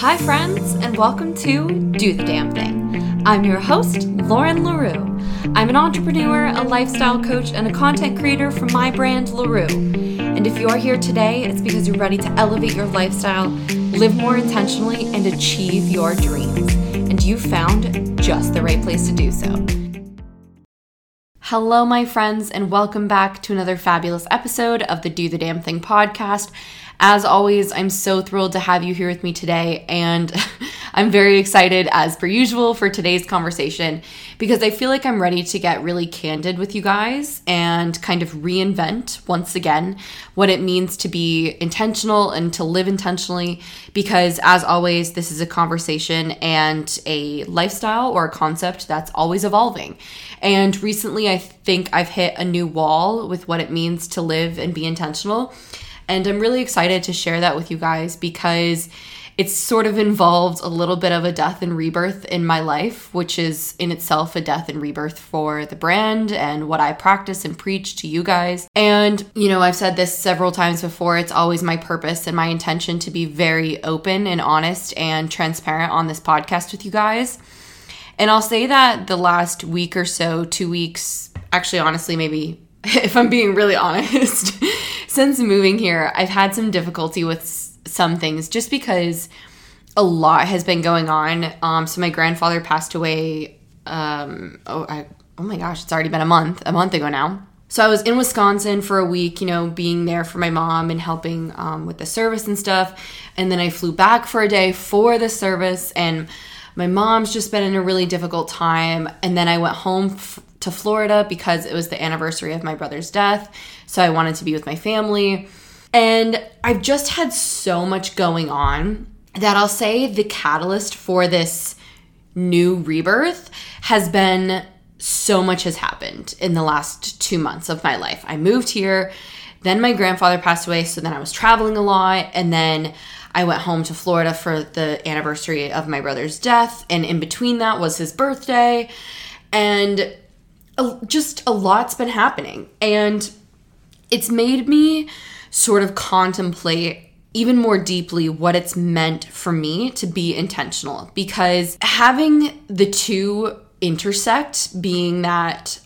Hi, friends, and welcome to Do the Damn Thing. I'm your host, Lauren L'Heureux. I'm an entrepreneur, a lifestyle coach, and a content creator from my brand, LaRue. And if you're here today, it's because you're ready to elevate your lifestyle, live more intentionally, and achieve your dreams. And you found just the right place to do so. Hello, my friends, and welcome back to another fabulous episode of the Do the Damn Thing podcast. As always, I'm so thrilled to have you here with me today, and I'm very excited, as per usual, for today's conversation because I feel like I'm ready to get really candid with you guys and kind of reinvent once again what it means to be intentional and to live intentionally. Because, as always, this is a conversation and a lifestyle or a concept that's always evolving. And recently, I think I've hit a new wall with what it means to live and be intentional. And I'm really excited to share that with you guys because it's sort of involved a little bit of a death and rebirth in my life, which is in itself a death and rebirth for the brand and what I practice and preach to you guys. And, you know, I've said this several times before, it's always my purpose and my intention to be very open and honest and transparent on this podcast with you guys. And I'll say that the last week or so, two weeks, actually, honestly, maybe if I'm being really honest, since moving here, I've had some difficulty with some things just because a lot has been going on. Um, so my grandfather passed away. Um, oh, I, oh my gosh, it's already been a month, a month ago now. So I was in Wisconsin for a week, you know, being there for my mom and helping um, with the service and stuff. And then I flew back for a day for the service, and my mom's just been in a really difficult time. And then I went home f- to Florida because it was the anniversary of my brother's death. So I wanted to be with my family. And I've just had so much going on that I'll say the catalyst for this new rebirth has been so much has happened in the last two months of my life. I moved here, then my grandfather passed away, so then I was traveling a lot, and then I went home to Florida for the anniversary of my brother's death, and in between that was his birthday, and just a lot's been happening. And it's made me sort of contemplate even more deeply what it's meant for me to be intentional because having the two intersect being that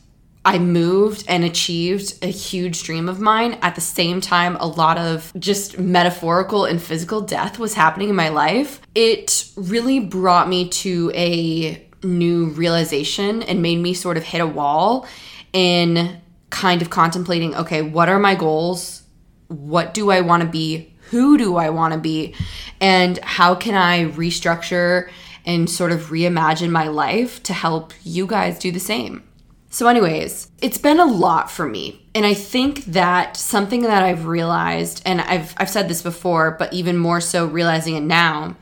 I moved and achieved a huge dream of mine. At the same time, a lot of just metaphorical and physical death was happening in my life. It really brought me to a new realization and made me sort of hit a wall in kind of contemplating okay, what are my goals? What do I want to be? Who do I want to be? And how can I restructure and sort of reimagine my life to help you guys do the same? So, anyways, it's been a lot for me. And I think that something that I've realized, and I've, I've said this before, but even more so realizing it now,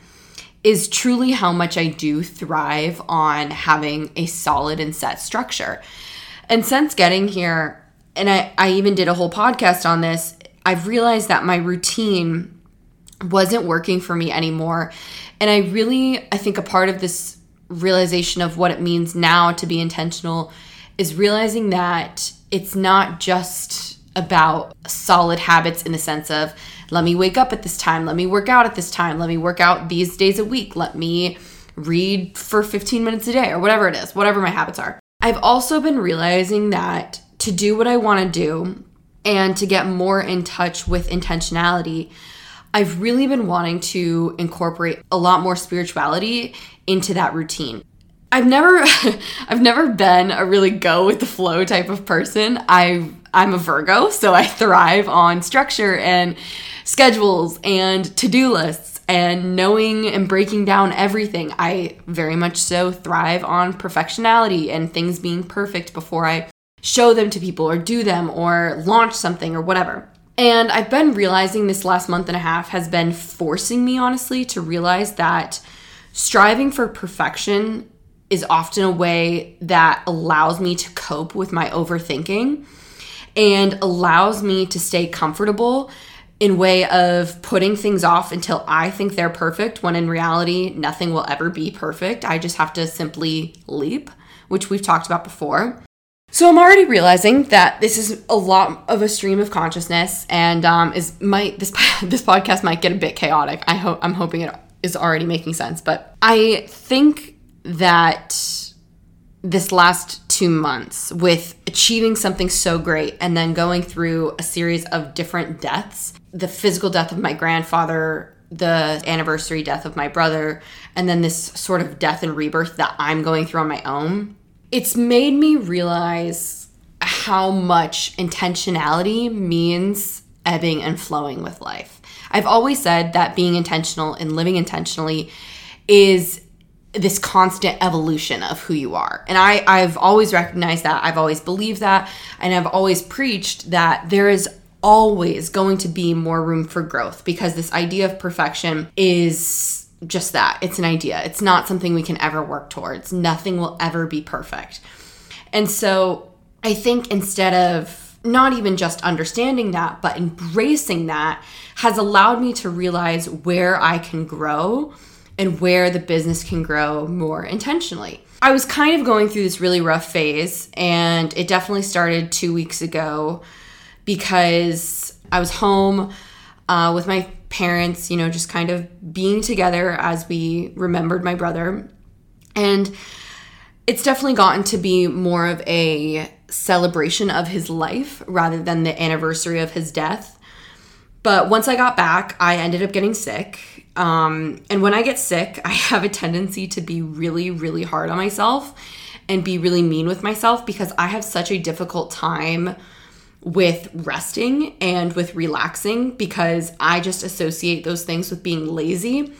is truly how much I do thrive on having a solid and set structure. And since getting here, and I, I even did a whole podcast on this, I've realized that my routine wasn't working for me anymore. And I really, I think a part of this realization of what it means now to be intentional is realizing that it's not just about solid habits in the sense of let me wake up at this time, let me work out at this time, let me work out these days a week, let me read for 15 minutes a day or whatever it is, whatever my habits are. I've also been realizing that to do what I want to do and to get more in touch with intentionality, I've really been wanting to incorporate a lot more spirituality into that routine. I've never I've never been a really go with the flow type of person. I I'm a Virgo, so I thrive on structure and schedules and to-do lists and knowing and breaking down everything. I very much so thrive on perfectionality and things being perfect before I show them to people or do them or launch something or whatever. And I've been realizing this last month and a half has been forcing me honestly to realize that striving for perfection is often a way that allows me to cope with my overthinking and allows me to stay comfortable in way of putting things off until I think they're perfect when in reality nothing will ever be perfect. I just have to simply leap, which we've talked about before. So I'm already realizing that this is a lot of a stream of consciousness, and um, is might this this podcast might get a bit chaotic. I hope I'm hoping it is already making sense. But I think that this last two months with achieving something so great and then going through a series of different deaths the physical death of my grandfather, the anniversary death of my brother, and then this sort of death and rebirth that I'm going through on my own. It's made me realize how much intentionality means ebbing and flowing with life. I've always said that being intentional and living intentionally is this constant evolution of who you are. And I, I've always recognized that. I've always believed that. And I've always preached that there is always going to be more room for growth because this idea of perfection is just that. It's an idea. It's not something we can ever work towards. Nothing will ever be perfect. And so I think instead of not even just understanding that, but embracing that has allowed me to realize where I can grow and where the business can grow more intentionally. I was kind of going through this really rough phase, and it definitely started two weeks ago because I was home uh, with my parents, you know, just kind of being together as we remembered my brother. And it's definitely gotten to be more of a celebration of his life rather than the anniversary of his death. But once I got back, I ended up getting sick um, and when I get sick, I have a tendency to be really, really hard on myself and be really mean with myself because I have such a difficult time with resting and with relaxing because I just associate those things with being lazy.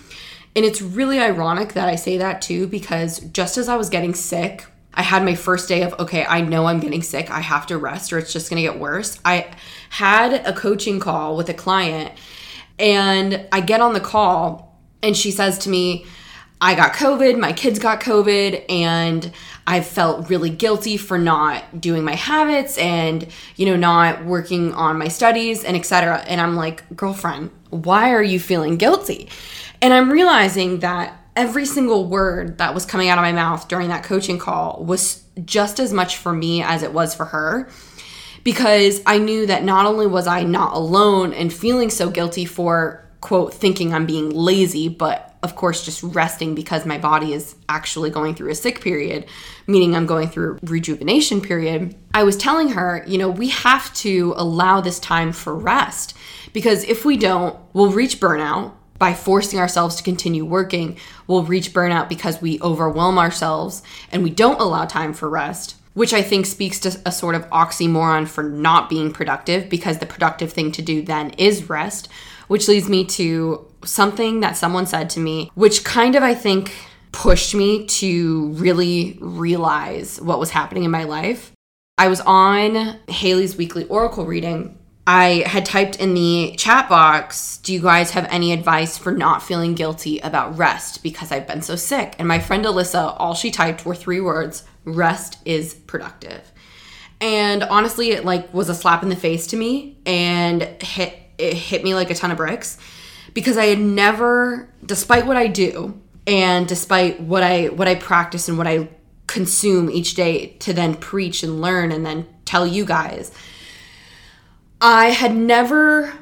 And it's really ironic that I say that too because just as I was getting sick, I had my first day of, okay, I know I'm getting sick. I have to rest or it's just going to get worse. I had a coaching call with a client and I get on the call, and she says to me, I got COVID, my kids got COVID, and I felt really guilty for not doing my habits and, you know, not working on my studies and etc. And I'm like, girlfriend, why are you feeling guilty? And I'm realizing that every single word that was coming out of my mouth during that coaching call was just as much for me as it was for her because I knew that not only was I not alone and feeling so guilty for, quote, thinking I'm being lazy, but of course just resting because my body is actually going through a sick period, meaning I'm going through rejuvenation period. I was telling her, you know, we have to allow this time for rest because if we don't, we'll reach burnout by forcing ourselves to continue working, we'll reach burnout because we overwhelm ourselves and we don't allow time for rest which I think speaks to a sort of oxymoron for not being productive because the productive thing to do then is rest, which leads me to something that someone said to me, which kind of I think pushed me to really realize what was happening in my life. I was on Haley's weekly oracle reading. I had typed in the chat box, Do you guys have any advice for not feeling guilty about rest because I've been so sick? And my friend Alyssa, all she typed were three words rest is productive. And honestly, it like was a slap in the face to me and hit it hit me like a ton of bricks because I had never despite what I do and despite what I what I practice and what I consume each day to then preach and learn and then tell you guys I had never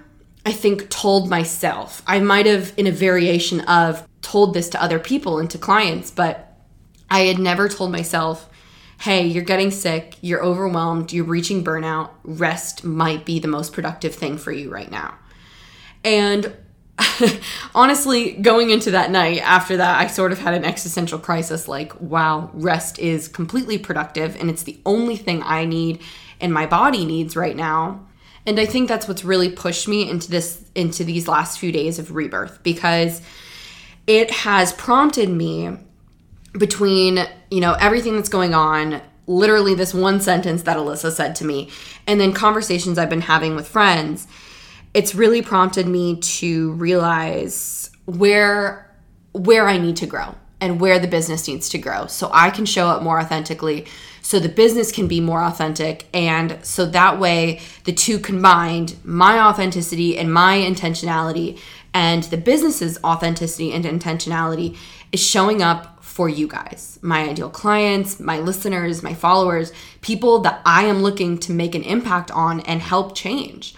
I think told myself I might have in a variation of told this to other people and to clients but I had never told myself, hey, you're getting sick, you're overwhelmed, you're reaching burnout, rest might be the most productive thing for you right now. And honestly, going into that night after that, I sort of had an existential crisis like, wow, rest is completely productive and it's the only thing I need and my body needs right now. And I think that's what's really pushed me into this into these last few days of rebirth because it has prompted me between, you know, everything that's going on, literally this one sentence that Alyssa said to me, and then conversations I've been having with friends, it's really prompted me to realize where where I need to grow and where the business needs to grow so I can show up more authentically so the business can be more authentic and so that way the two combined my authenticity and my intentionality and the business's authenticity and intentionality is showing up for you guys, my ideal clients, my listeners, my followers, people that I am looking to make an impact on and help change.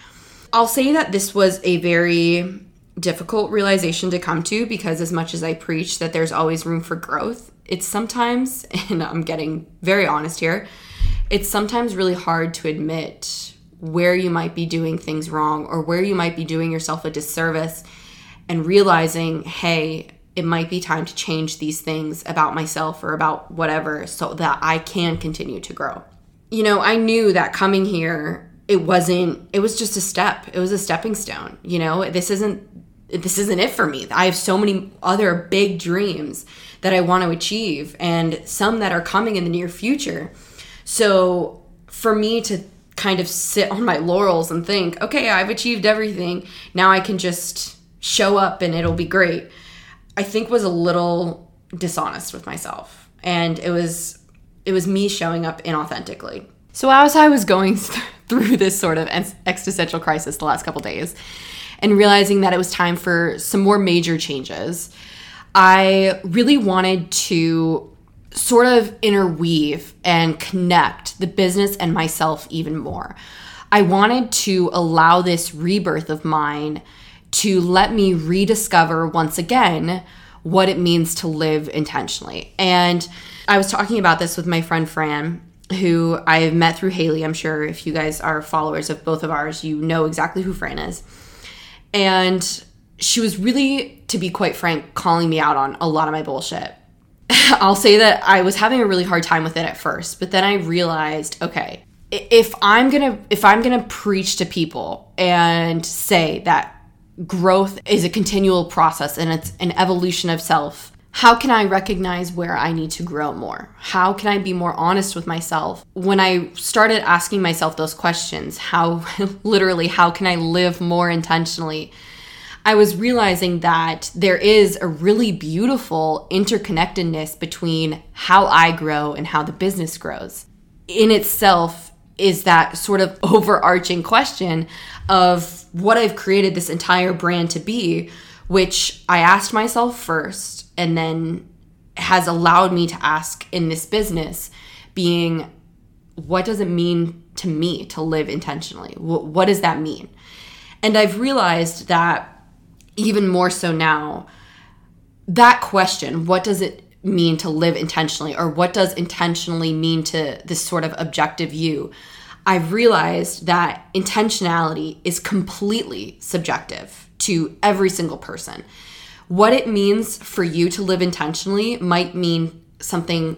I'll say that this was a very difficult realization to come to because as much as I preach that there's always room for growth, it's sometimes, and I'm getting very honest here, it's sometimes really hard to admit where you might be doing things wrong or where you might be doing yourself a disservice and realizing, hey, it might be time to change these things about myself or about whatever so that I can continue to grow. You know, I knew that coming here, it wasn't, it was just a step. It was a stepping stone. You know, this isn't, this isn't it for me. I have so many other big dreams that I want to achieve and some that are coming in the near future. So for me to kind of sit on my laurels and think, okay, I've achieved everything. Now I can just show up and it'll be great I think was a little dishonest with myself. And it was it was me showing up inauthentically. So as I was going through this sort of existential crisis the last couple days and realizing that it was time for some more major changes, I really wanted to sort of interweave and connect the business and myself even more. I wanted to allow this rebirth of mine to let me rediscover once again what it means to live intentionally. And I was talking about this with my friend Fran, who I met through Haley. I'm sure if you guys are followers of both of ours, you know exactly who Fran is. And she was really, to be quite frank, calling me out on a lot of my bullshit. I'll say that I was having a really hard time with it at first, but then I realized, okay, if I'm going to if I'm going to preach to people and say that growth is a continual process and it's an evolution of self. How can I recognize where I need to grow more? How can I be more honest with myself? When I started asking myself those questions, how literally, how can I live more intentionally? I was realizing that there is a really beautiful interconnectedness between how I grow and how the business grows. In itself, is that sort of overarching question of what I've created this entire brand to be, which I asked myself first and then has allowed me to ask in this business being what does it mean to me to live intentionally? What, what does that mean? And I've realized that even more so now, that question, what does it mean to live intentionally, or what does intentionally mean to this sort of objective you? I've realized that intentionality is completely subjective to every single person. What it means for you to live intentionally might mean something,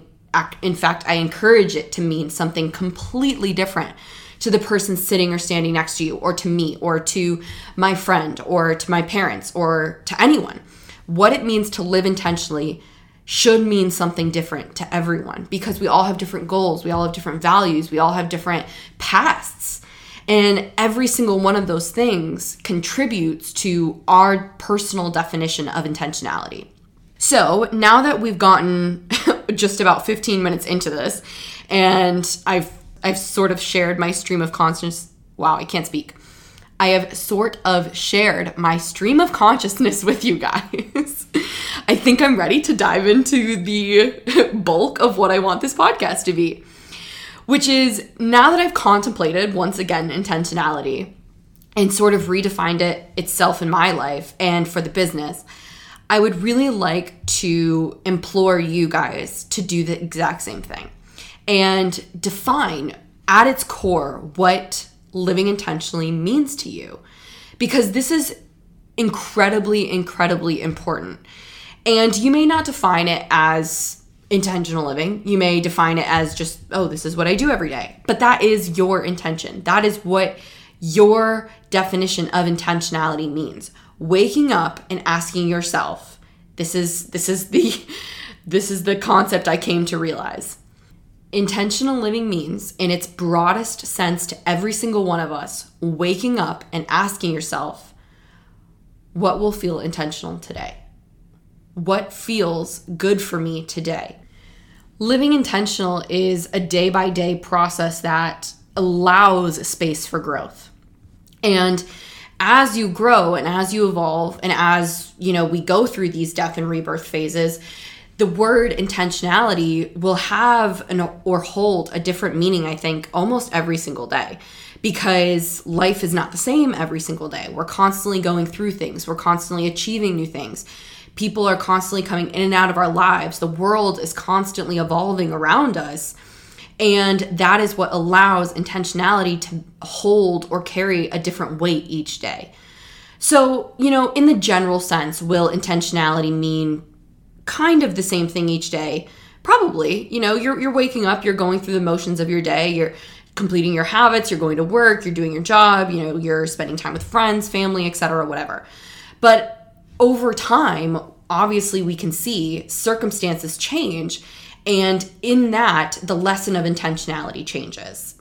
in fact, I encourage it to mean something completely different to the person sitting or standing next to you, or to me, or to my friend, or to my parents, or to anyone. What it means to live intentionally should mean something different to everyone because we all have different goals, we all have different values, we all have different pasts. And every single one of those things contributes to our personal definition of intentionality. So now that we've gotten just about 15 minutes into this and I've I've sort of shared my stream of consciousness wow, I can't speak. I have sort of shared my stream of consciousness with you guys. I think I'm ready to dive into the bulk of what I want this podcast to be, which is now that I've contemplated once again intentionality and sort of redefined it itself in my life and for the business. I would really like to implore you guys to do the exact same thing and define at its core what living intentionally means to you. Because this is incredibly, incredibly important. And you may not define it as intentional living. You may define it as just, oh, this is what I do every day. But that is your intention. That is what your definition of intentionality means. Waking up and asking yourself, this is this is the this is the concept I came to realize. Intentional living means, in its broadest sense to every single one of us, waking up and asking yourself, what will feel intentional today? What feels good for me today? Living intentional is a day by day process that allows space for growth. And as you grow and as you evolve and as, you know, we go through these death and rebirth phases, the word intentionality will have an or hold a different meaning, I think, almost every single day because life is not the same every single day. We're constantly going through things, we're constantly achieving new things. People are constantly coming in and out of our lives. The world is constantly evolving around us. And that is what allows intentionality to hold or carry a different weight each day. So, you know, in the general sense, will intentionality mean kind of the same thing each day? Probably. You know, you're, you're waking up, you're going through the motions of your day, you're completing your habits, you're going to work, you're doing your job, you know, you're spending time with friends, family, etc., whatever. But over time, obviously we can see circumstances change and in that the lesson of intentionality changes.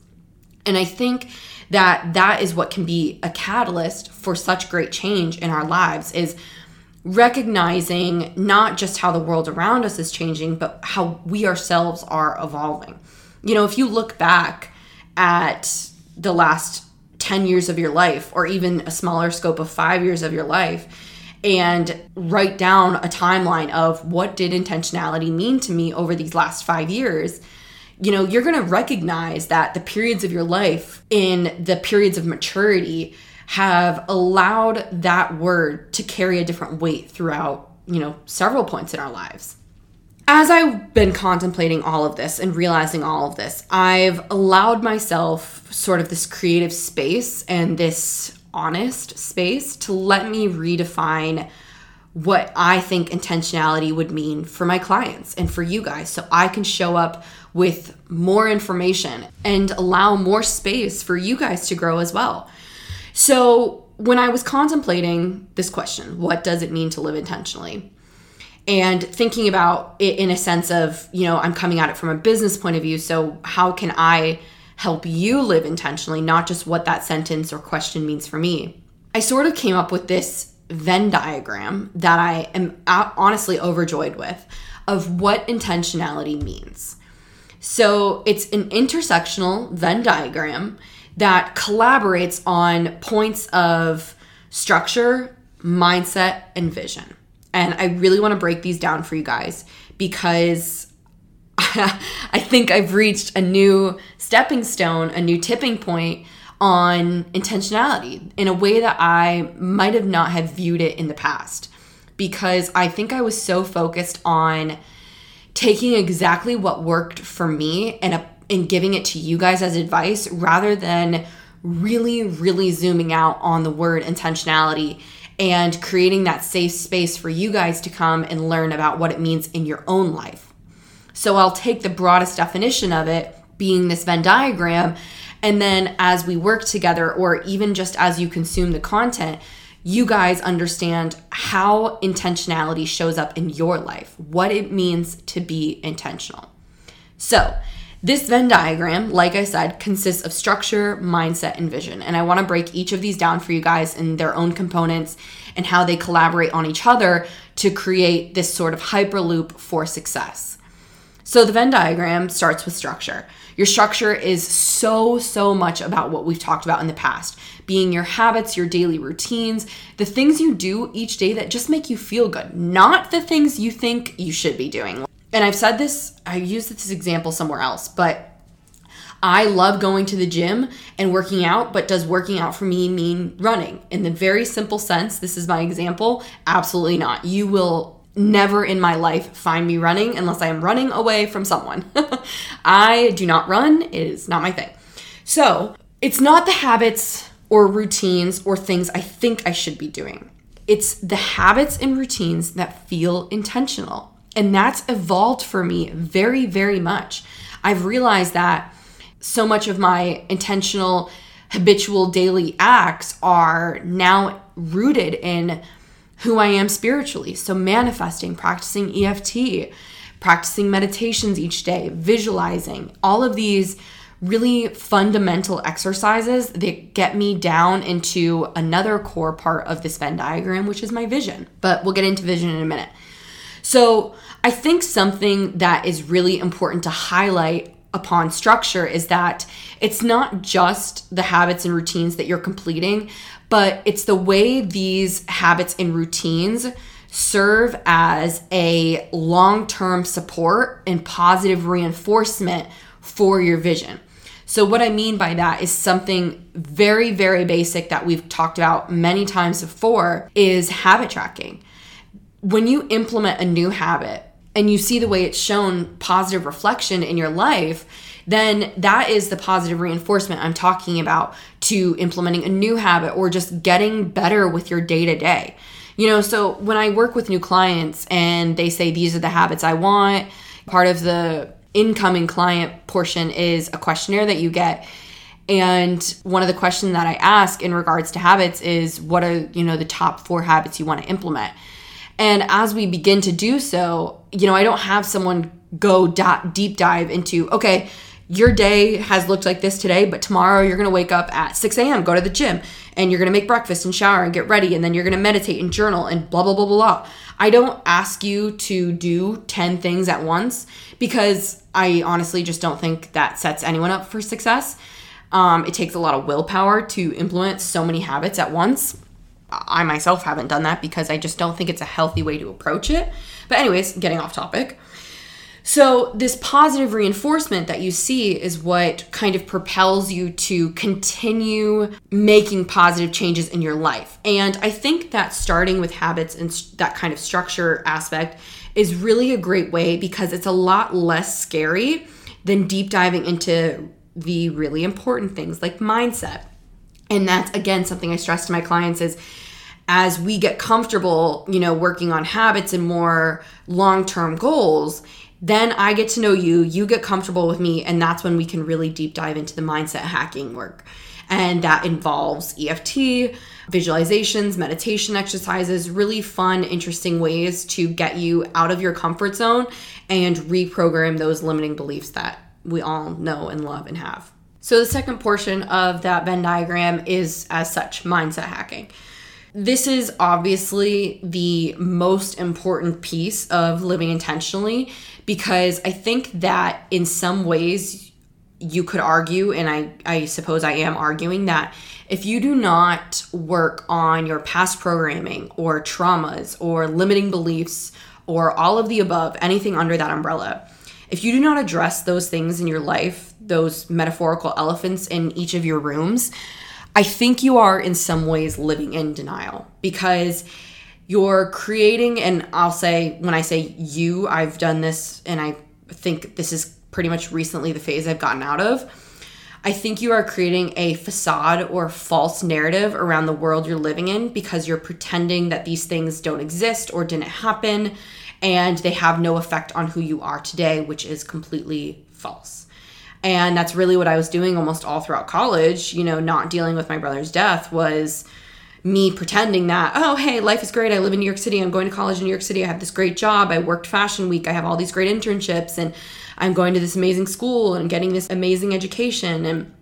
And I think that that is what can be a catalyst for such great change in our lives is recognizing not just how the world around us is changing, but how we ourselves are evolving. You know, if you look back at the last 10 years of your life, or even a smaller scope of five years of your life, and write down a timeline of what did intentionality mean to me over these last five years you know you're going to recognize that the periods of your life in the periods of maturity have allowed that word to carry a different weight throughout you know several points in our lives as I've been contemplating all of this and realizing all of this, I've allowed myself sort of this creative space and this honest space to let me redefine what I think intentionality would mean for my clients and for you guys so I can show up with more information and allow more space for you guys to grow as well. So, when I was contemplating this question, what does it mean to live intentionally? and thinking about it in a sense of, you know, I'm coming at it from a business point of view. So, how can I help you live intentionally, not just what that sentence or question means for me? I sort of came up with this Venn diagram that I am honestly overjoyed with of what intentionality means. So, it's an intersectional Venn diagram that collaborates on points of structure, mindset, and vision. And I really want to break these down for you guys because I think I've reached a new stepping stone, a new tipping point on intentionality in a way that I might have not have viewed it in the past because I think I was so focused on taking exactly what worked for me and a, and giving it to you guys as advice rather than really really zooming out on the word intentionality and creating that safe space for you guys to come and learn about what it means in your own life. So I'll take the broadest definition of it, being this Venn diagram, and then as we work together, or even just as you consume the content, you guys understand how intentionality shows up in your life, what it means to be intentional. So, this Venn diagram, like I said, consists of structure, mindset, and vision. And I want to break each of these down for you guys in their own components and how they collaborate on each other to create this sort of hyperloop for success. So the Venn diagram starts with structure. Your structure is so, so much about what we've talked about in the past being your habits, your daily routines, the things you do each day that just make you feel good, not the things you think you should be doing and I've said this, I used this example somewhere else, but I love going to the gym and working out, but does working out for me mean running? In the very simple sense, this is my example, absolutely not. You will never in my life find me running unless I am running away from someone. I do not run, it is not my thing. So, it's not the habits or routines or things I think I should be doing. It's the habits and routines that feel intentional. And that's evolved for me very, very much. I've realized that so much of my intentional, habitual daily acts are now rooted in who I am spiritually. So, manifesting, practicing EFT, practicing meditations each day, visualizing, all of these really fundamental exercises that get me down into another core part of this Venn diagram, which is my vision. But we'll get into vision in a minute. So I think something that is really important to highlight upon structure is that it's not just the habits and routines that you're completing, but it's the way these habits and routines serve as a long term support and positive reinforcement for your vision. So, what I mean by that is something very, very basic that we've talked about many times before is habit tracking. When you implement a new habit and you see the way it's shown positive reflection in your life, then that is the positive reinforcement I'm talking about to implementing a new habit or just getting better with your day to day. You know, so when I work with new clients and they say, these are the habits I want, part of the incoming client portion is a questionnaire that you get. And one of the questions that I ask in regards to habits is what are, you know, the top four habits you want to implement? And as we begin to do so, you know, I don't have someone go deep dive into, okay, your day has looked like this today, but tomorrow you're to wake up at 6 a.m., go to the gym, and you're to make breakfast and shower and get ready, and then you're to meditate and journal and blah, blah, blah, blah, blah. I don't ask you to do 10 things at once because I honestly just don't think that sets anyone up for success. Um, it takes a lot of willpower to implement so many habits at once. I myself haven't done that because I just don't think it's a healthy way to approach it. But, anyways, getting off topic. So, this positive reinforcement that you see is what kind of propels you to continue making positive changes in your life. And I think that starting with habits and that kind of structure aspect is really a great way because it's a lot less scary than deep diving into the really important things like mindset. And that's again something I stress to my clients is as we get comfortable, you know, working on habits and more long-term goals, then I get to know you, you get comfortable with me, and that's when we can really deep dive into the mindset hacking work. And that involves EFT, visualizations, meditation exercises, really fun, interesting ways to get you out of your comfort zone and reprogram those limiting beliefs that we all know and love and have. So, the second portion of that Venn diagram is, as such, mindset hacking. This is obviously the most important piece of living intentionally because I think that in some ways you could argue, and I, I suppose I am arguing that if you do not work on your past programming or traumas or limiting beliefs or all of the above, anything under that umbrella, if you do not address those things in your life, those metaphorical elephants in each of your rooms, I think you are in some ways living in denial because you're creating, and I'll say, when I say you, I've done this, and I think this is pretty much recently the phase I've gotten out of. I think you are creating a facade or false narrative around the world you're living in because you're pretending that these things don't exist or didn't happen and they have no effect on who you are today, which is completely false. And that's really what I was doing almost all throughout college, you know, not dealing with my brother's death was me pretending that, oh, hey, life is great. I live in New York City. I'm going to college in New York City. I have this great job. I worked Fashion Week. I have all these great internships and I'm going to this amazing school and getting this amazing education and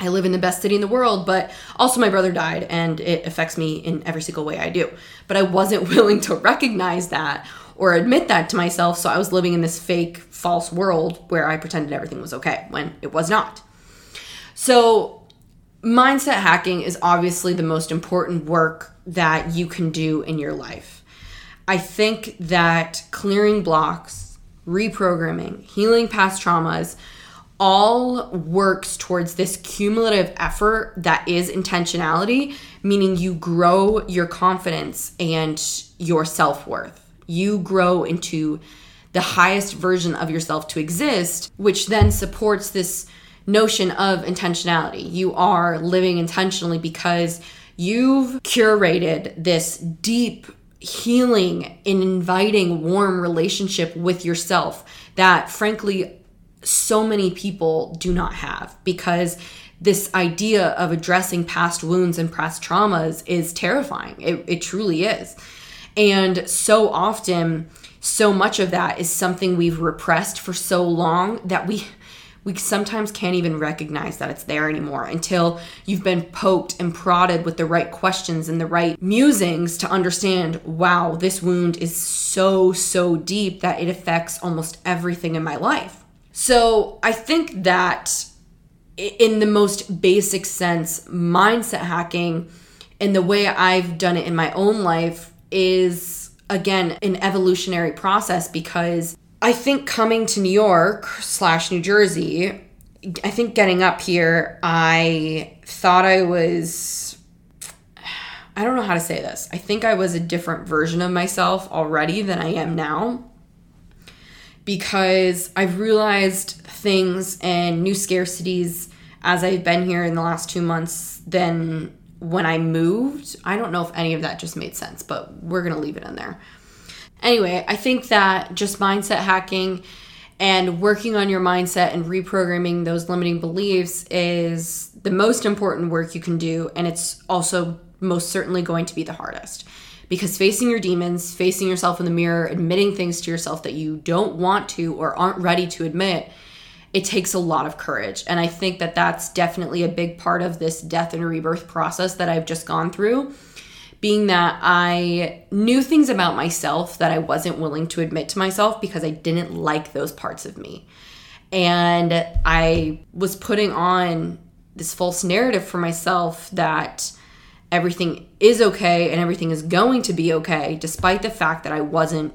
I live in the best city in the world, but also my brother died and it affects me in every single way I do. But I wasn't willing to recognize that or admit that to myself, so I was living in this fake, false world where I pretended everything was okay when it was not. So, mindset hacking is obviously the most important work that you can do in your life. I think that clearing blocks, reprogramming, healing past traumas, all works towards this cumulative effort that is intentionality, meaning you grow your confidence and your self worth. You grow into the highest version of yourself to exist, which then supports this notion of intentionality. You are living intentionally because you've curated this deep healing and inviting warm relationship with yourself that frankly so many people do not have because this idea of addressing past wounds and past traumas is terrifying it, it truly is and so often so much of that is something we've repressed for so long that we we sometimes can't even recognize that it's there anymore until you've been poked and prodded with the right questions and the right musings to understand wow, this wound is so, so deep that it affects almost everything in my life. So I think that in the most basic sense, mindset hacking and the way I've done it in my own life is again an evolutionary process because I think coming to New York slash New Jersey, I think getting up here, I thought I was. I don't know how to say this. I think I was a different version of myself already than I am now because I've realized things and new scarcities as I've been here in the last two months than when I moved. I don't know if any of that just made sense, but we're going to leave it in there. Anyway, I think that just mindset hacking and working on your mindset and reprogramming those limiting beliefs is the most important work you can do. And it's also most certainly going to be the hardest. Because facing your demons, facing yourself in the mirror, admitting things to yourself that you don't want to or aren't ready to admit, it takes a lot of courage. And I think that that's definitely a big part of this death and rebirth process that I've just gone through being that I knew things about myself that I wasn't willing to admit to myself because I didn't like those parts of me. And I was putting on this false narrative for myself that everything is okay and everything is going to be okay, despite the fact that I wasn't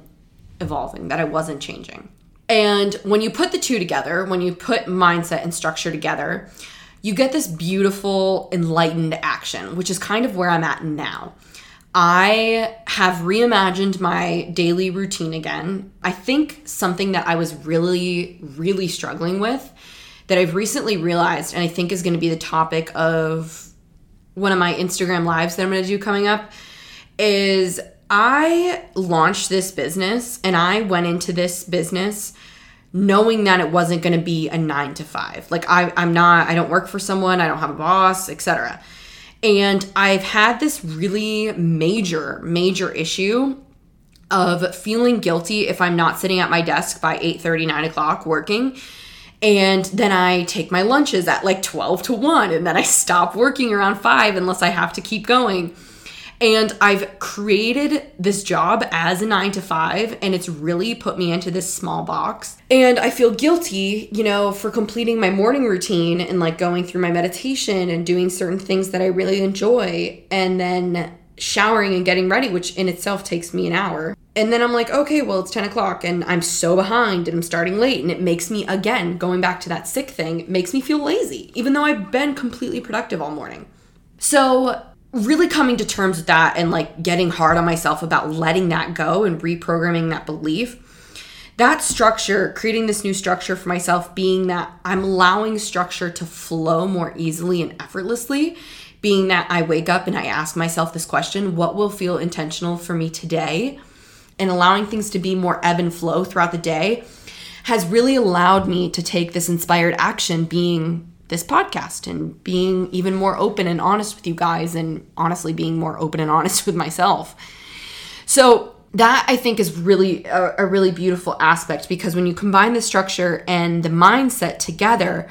evolving, that I wasn't changing. And when you put the two together, when you put mindset and structure together, you get this beautiful, enlightened action, which is kind of where I'm at now. I have reimagined my daily routine again. I think something that I was really, really struggling with that I've recently realized, and I think is going to be the topic of one of my Instagram lives that I'm going to do coming up, is I launched this business and I went into this business knowing that it wasn't going to be a nine to five. Like I, I'm not, I don't work for someone, I don't have a boss, etc. And I've had this really major, major issue of feeling guilty if I'm not sitting at my desk by 8 30, 9 o'clock working. And then I take my lunches at like 12 to 1, and then I stop working around 5 unless I have to keep going. And I've created this job as a nine to five, and it's really put me into this small box. And I feel guilty, you know, for completing my morning routine and like going through my meditation and doing certain things that I really enjoy, and then showering and getting ready, which in itself takes me an hour. And then I'm like, okay, well, it's 10 o'clock and I'm so behind and I'm starting late. And it makes me, again, going back to that sick thing, makes me feel lazy, even though I've been completely productive all morning. So really coming to terms with that and like getting hard on myself about letting that go and reprogramming that belief that structure creating this new structure for myself being that i'm allowing structure to flow more easily and effortlessly being that i wake up and i ask myself this question what will feel intentional for me today? And allowing things to be more ebb and flow throughout the day has really allowed me to take this inspired action being this podcast and being even more open and honest with you guys and honestly being more open and honest with myself. So that I think is really a, a, really beautiful aspect because when you combine the structure and the mindset together,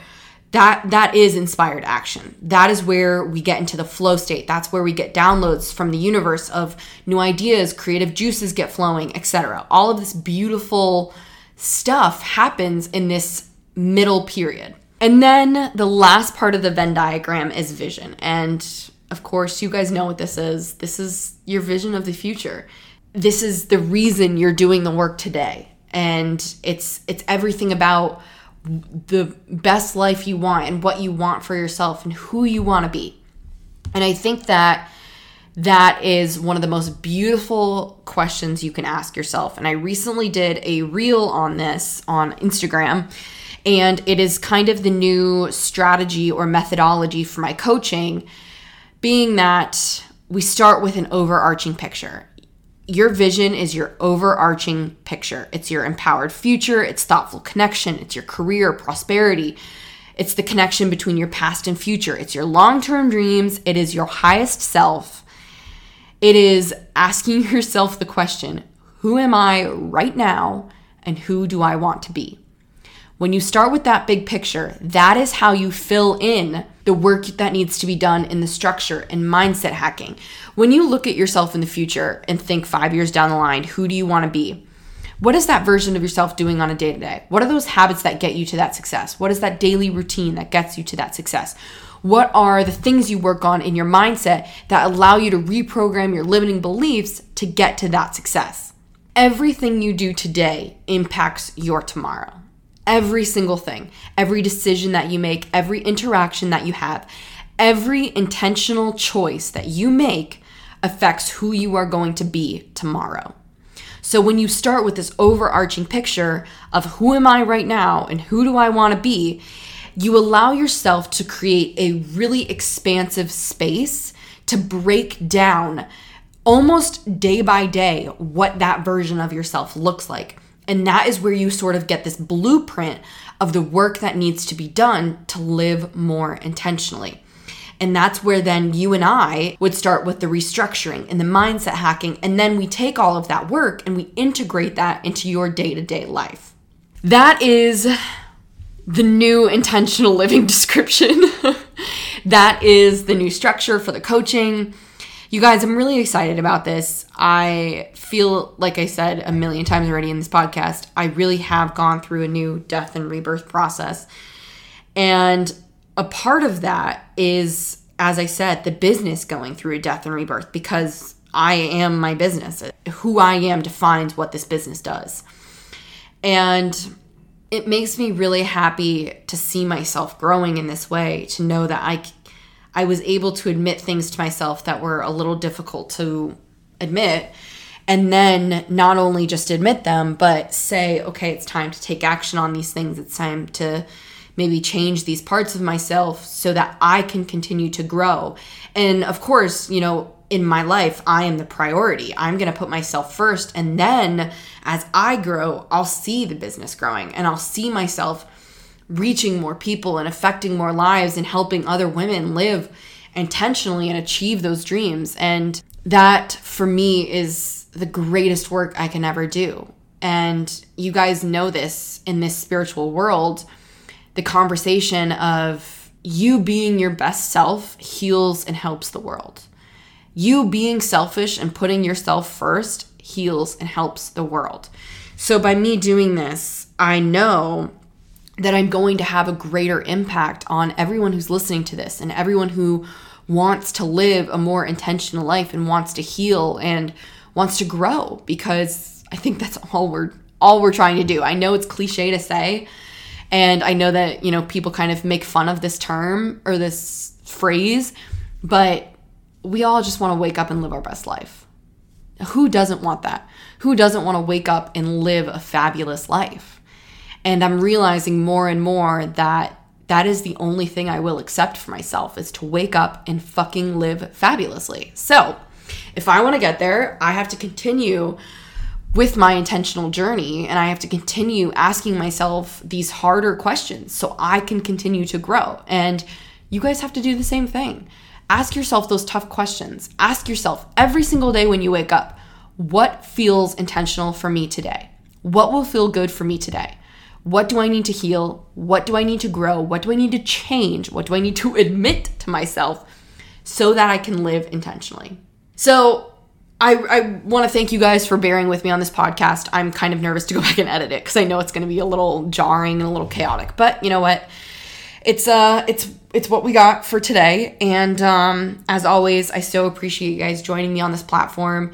that that is inspired action. That is where we get into the flow state. That's where we get downloads from the universe of new ideas, creative juices get flowing, etc. All of this beautiful stuff happens in this middle period. And then the last part of the Venn diagram is vision. And of course, you guys know what this is. This is your vision of the future. This is the reason you're doing the work today. And it's it's everything about the best life you want and what you want for yourself and who you want to be. And I think that that is one of the most beautiful questions you can ask yourself. And I recently did a reel on this on Instagram and it is kind of the new strategy or methodology for my coaching, being that we start with an overarching picture. Your vision is your overarching picture. It's your empowered future, it's thoughtful connection, it's your career, prosperity. It's the connection between your past and future. It's your long term dreams. It is your highest self. It is asking yourself the question who am I right now and who do I want to be? When you start with that big picture, that is how you fill in the work that needs to be done in the structure and mindset hacking. When you look at yourself in the future and think five years down the line, who do you want to be? What is that version of yourself doing on a day to day? What are those habits that get you to that success? What is that daily routine that gets you to that success? What are the things you work on in your mindset that allow you to reprogram your limiting beliefs to get to that success? Everything you do today impacts your tomorrow Every single thing, every decision that you make, every interaction that you have, every intentional choice that you make affects who you are going to be tomorrow. So when you start with this overarching picture of who am I right now and who do I want to be, you allow yourself to create a really expansive space to break down almost day by day what that version of yourself looks like. And that is where you sort of get this blueprint of the work that needs to be done to live more intentionally. And that's where then you and I would start with the restructuring and the mindset hacking. And then we take all of that work and we integrate that into your day to day life. That is the new intentional living description. that is the new structure for the coaching. You guys, I'm really excited about this. I feel like I said a million times already in this podcast, I really have gone through a new death and rebirth process. And a part of that is, as I said, the business going through a death and rebirth because I am my business. Who I am defines what this business does. And it makes me really happy to see myself growing in this way, to know that I I was able to admit things to myself that were a little difficult to admit. And then not only just admit them, but say, okay, it's time to take action on these things. It's time to maybe change these parts of myself so that I can continue to grow. And of course, you know, in my life, I am the priority. I'm going to put myself first. And then as I grow, I'll see the business growing and I'll see myself reaching more people and affecting more lives and helping other women live intentionally and achieve those dreams. And that for me is the greatest work I can ever do. And you guys know this in this spiritual world. The conversation of you being your best self heals and helps the world. You being selfish and putting yourself first heals and helps the world. So, by me doing this, I know that I'm going to have a greater impact on everyone who's listening to this and everyone who wants to live a more intentional life and wants to heal and wants to grow because I think that's all we're all we're trying to do. I know it's cliche to say and I know that, you know, people kind of make fun of this term or this phrase, but we all just want to wake up and live our best life. Who doesn't want that? Who doesn't want to wake up and live a fabulous life? And I'm realizing more and more that that is the only thing I will accept for myself is to wake up and fucking live fabulously. So, if I want to get there, I have to continue with my intentional journey and I have to continue asking myself these harder questions so I can continue to grow. And you guys have to do the same thing. Ask yourself those tough questions. Ask yourself every single day when you wake up, what feels intentional for me today? What will feel good for me today? What do I need to heal? What do I need to grow? What do I need to change? What do I need to admit to myself so that I can live intentionally? So, I, I want to thank you guys for bearing with me on this podcast. I'm kind of nervous to go back and edit it because I know it's going to be a little jarring and a little chaotic. But you know what? It's uh, it's it's what we got for today. And um, as always, I so appreciate you guys joining me on this platform.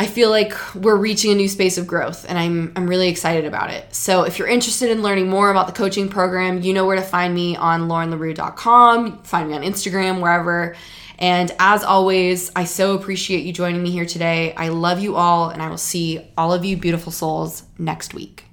I feel like we're reaching a new space of growth and I'm I'm really excited about it. So if you're interested in learning more about the coaching program, you know where to find me on laurenlarue.com, find me on Instagram, wherever. And as always, I so appreciate you joining me here today. I love you all and I will see all of you beautiful souls next week.